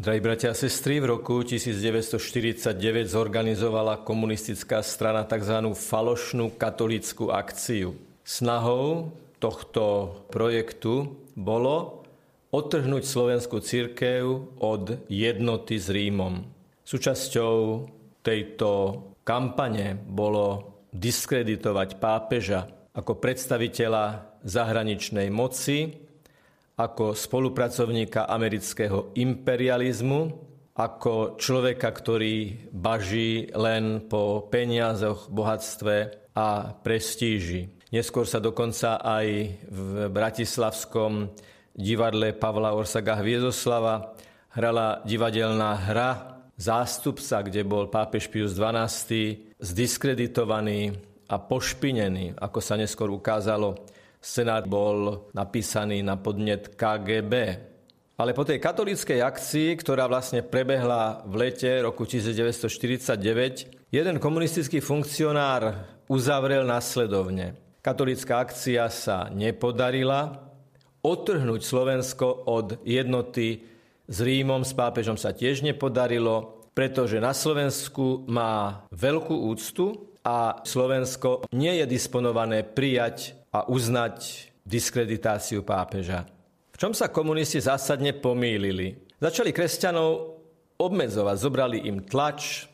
Drahí bratia a sestry, v roku 1949 zorganizovala komunistická strana tzv. falošnú katolickú akciu. Snahou tohto projektu bolo otrhnúť slovenskú církev od jednoty s Rímom. Súčasťou tejto kampane bolo diskreditovať pápeža ako predstaviteľa zahraničnej moci ako spolupracovníka amerického imperializmu, ako človeka, ktorý baží len po peniazoch, bohatstve a prestíži. Neskôr sa dokonca aj v bratislavskom divadle Pavla Orsaga Hviezoslava hrala divadelná hra Zástupca, kde bol pápež Pius XII zdiskreditovaný a pošpinený, ako sa neskôr ukázalo Senát bol napísaný na podnet KGB. Ale po tej katolíckej akcii, ktorá vlastne prebehla v lete roku 1949, jeden komunistický funkcionár uzavrel nasledovne. Katolícka akcia sa nepodarila, otrhnúť Slovensko od jednoty s Rímom, s pápežom sa tiež nepodarilo, pretože na Slovensku má veľkú úctu a Slovensko nie je disponované prijať a uznať diskreditáciu pápeža. V čom sa komunisti zásadne pomýlili? Začali kresťanov obmedzovať. Zobrali im tlač,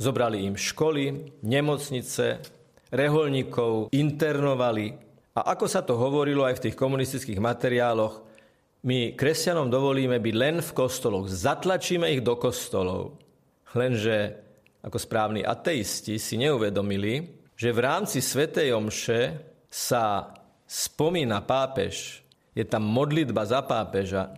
zobrali im školy, nemocnice, reholníkov, internovali. A ako sa to hovorilo aj v tých komunistických materiáloch, my kresťanom dovolíme byť len v kostoloch, zatlačíme ich do kostolov. Lenže ako správni ateisti si neuvedomili, že v rámci Svetej Omše sa spomína pápež, je tam modlitba za pápeža,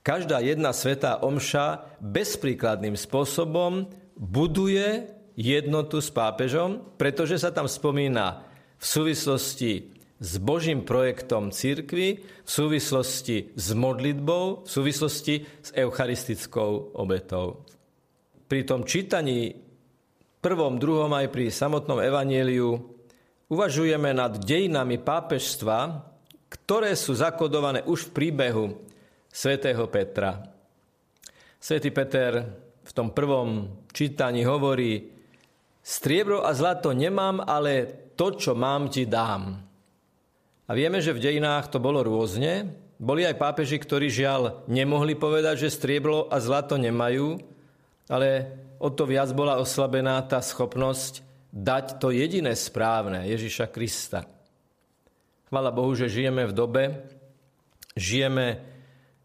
každá jedna svetá omša bezpríkladným spôsobom buduje jednotu s pápežom, pretože sa tam spomína v súvislosti s Božím projektom církvy, v súvislosti s modlitbou, v súvislosti s eucharistickou obetou. Pri tom čítaní prvom, druhom aj pri samotnom evanieliu uvažujeme nad dejinami pápežstva, ktoré sú zakodované už v príbehu svätého Petra. Svetý Peter v tom prvom čítaní hovorí, striebro a zlato nemám, ale to, čo mám, ti dám. A vieme, že v dejinách to bolo rôzne. Boli aj pápeži, ktorí žiaľ nemohli povedať, že striebro a zlato nemajú, ale o to viac bola oslabená tá schopnosť dať to jediné správne Ježiša Krista. Chvala Bohu, že žijeme v dobe, žijeme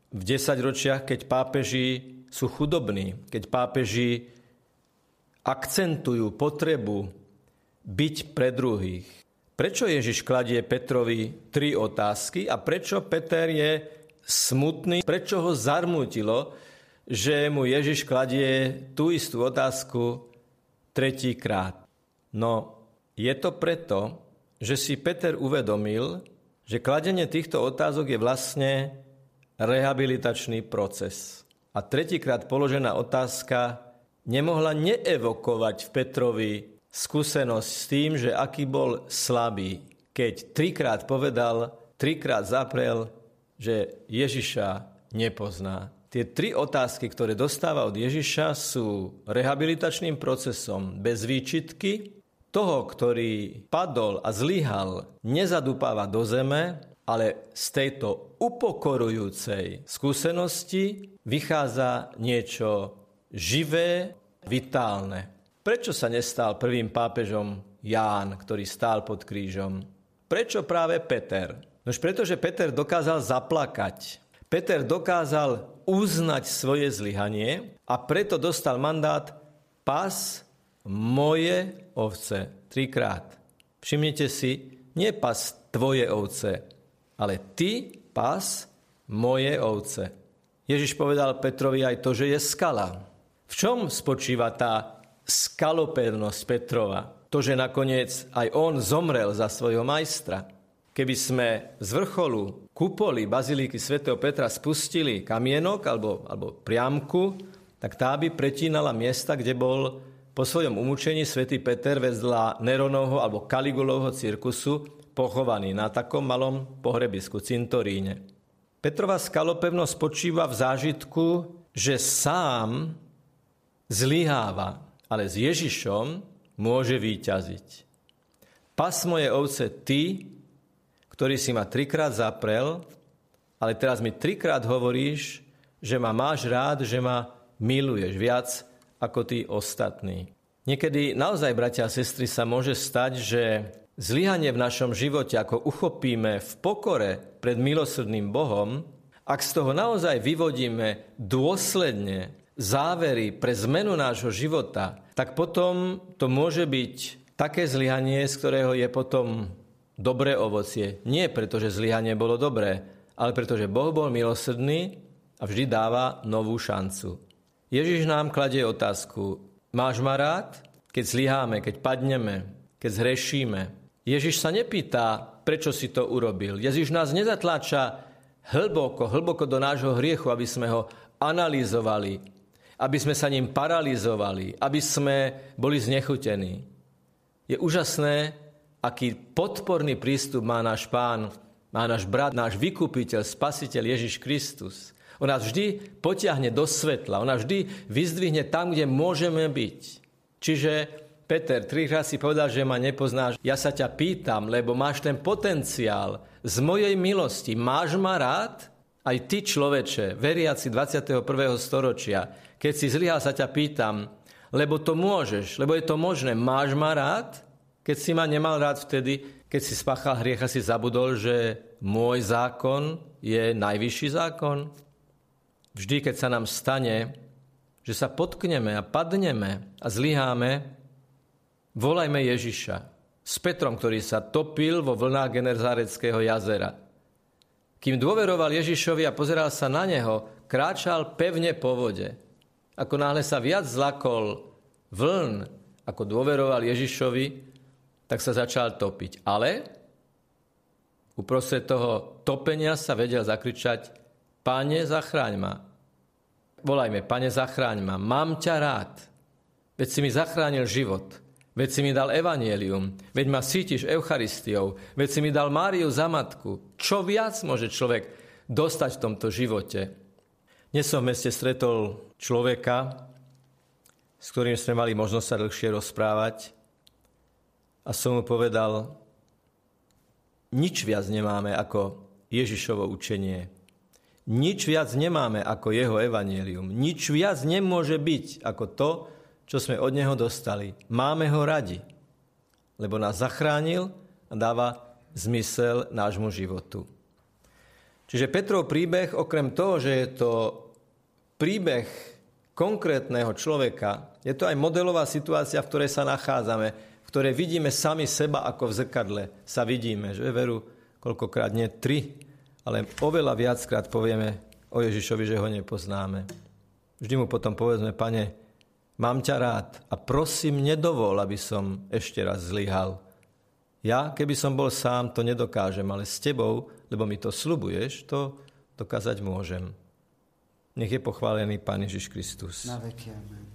v desaťročiach, keď pápeži sú chudobní, keď pápeži akcentujú potrebu byť pre druhých. Prečo Ježiš kladie Petrovi tri otázky a prečo Peter je smutný? Prečo ho zarmutilo, že mu Ježiš kladie tú istú otázku tretíkrát? No je to preto, že si Peter uvedomil, že kladenie týchto otázok je vlastne rehabilitačný proces. A tretíkrát položená otázka nemohla neevokovať v Petrovi skúsenosť s tým, že aký bol slabý, keď trikrát povedal, trikrát zaprel, že Ježiša nepozná. Tie tri otázky, ktoré dostáva od Ježiša, sú rehabilitačným procesom bez výčitky, toho, ktorý padol a zlyhal, nezadupáva do zeme, ale z tejto upokorujúcej skúsenosti vychádza niečo živé, vitálne. Prečo sa nestal prvým pápežom Ján, ktorý stál pod krížom? Prečo práve Peter? Nož pretože Peter dokázal zaplakať. Peter dokázal uznať svoje zlyhanie a preto dostal mandát pas moje ovce. Trikrát. Všimnite si, nie pas tvoje ovce, ale ty pas moje ovce. Ježiš povedal Petrovi aj to, že je skala. V čom spočíva tá skalopevnosť Petrova? To, že nakoniec aj on zomrel za svojho majstra. Keby sme z vrcholu kupoli bazilíky svätého Petra spustili kamienok alebo, alebo priamku, tak tá by pretínala miesta, kde bol po svojom umúčení svätý Peter vezla Neronovho alebo Kaligulovho cirkusu pochovaný na takom malom pohrebisku, cintoríne. Petrova skalopevnosť spočíva v zážitku, že sám zlyháva, ale s Ježišom môže výťaziť. Pas moje ovce ty, ktorý si ma trikrát zaprel, ale teraz mi trikrát hovoríš, že ma máš rád, že ma miluješ viac ako tí ostatní. Niekedy naozaj, bratia a sestry, sa môže stať, že zlyhanie v našom živote, ako uchopíme v pokore pred milosrdným Bohom, ak z toho naozaj vyvodíme dôsledne závery pre zmenu nášho života, tak potom to môže byť také zlyhanie, z ktorého je potom dobré ovocie. Nie preto, že zlyhanie bolo dobré, ale pretože Boh bol milosrdný a vždy dáva novú šancu. Ježiš nám kladie otázku, máš ma rád? Keď zlyháme, keď padneme, keď zhrešíme. Ježiš sa nepýta, prečo si to urobil. Ježiš nás nezatláča hlboko, hlboko do nášho hriechu, aby sme ho analyzovali, aby sme sa ním paralizovali, aby sme boli znechutení. Je úžasné, aký podporný prístup má náš pán, má náš brat, náš vykupiteľ, spasiteľ Ježiš Kristus. On nás vždy potiahne do svetla, on nás vždy vyzdvihne tam, kde môžeme byť. Čiže Peter, trikrát si povedal, že ma nepoznáš. Ja sa ťa pýtam, lebo máš ten potenciál z mojej milosti. Máš ma rád? Aj ty, človeče, veriaci 21. storočia, keď si zlyhal, sa ťa pýtam, lebo to môžeš, lebo je to možné. Máš ma rád? Keď si ma nemal rád vtedy, keď si spáchal hriech a si zabudol, že môj zákon je najvyšší zákon? Vždy, keď sa nám stane, že sa potkneme a padneme a zlyháme, Volajme Ježiša s Petrom, ktorý sa topil vo vlnách Genezáreckého jazera. Kým dôveroval Ježišovi a pozeral sa na neho, kráčal pevne po vode. Ako náhle sa viac zlakol vln, ako dôveroval Ježišovi, tak sa začal topiť. Ale uprostred toho topenia sa vedel zakričať Pane, zachráň ma. Volajme, Pane, zachráň ma. Mám ťa rád. Veď si mi zachránil život. Veď si mi dal evanielium, veď ma cítiš Eucharistiou, veď si mi dal Máriu za matku. Čo viac môže človek dostať v tomto živote? Dnes som v meste stretol človeka, s ktorým sme mali možnosť sa dlhšie rozprávať a som mu povedal, nič viac nemáme ako Ježišovo učenie. Nič viac nemáme ako jeho evanielium. Nič viac nemôže byť ako to, čo sme od Neho dostali. Máme ho radi, lebo nás zachránil a dáva zmysel nášmu životu. Čiže Petrov príbeh, okrem toho, že je to príbeh konkrétneho človeka, je to aj modelová situácia, v ktorej sa nachádzame, v ktorej vidíme sami seba ako v zrkadle. Sa vidíme, že veru, koľkokrát nie tri, ale oveľa viackrát povieme o Ježišovi, že ho nepoznáme. Vždy mu potom povedzme, pane, Mám ťa rád a prosím, nedovol, aby som ešte raz zlyhal. Ja, keby som bol sám, to nedokážem, ale s tebou, lebo mi to slubuješ, to dokázať môžem. Nech je pochválený Pán Ježiš Kristus. Na veky, amen.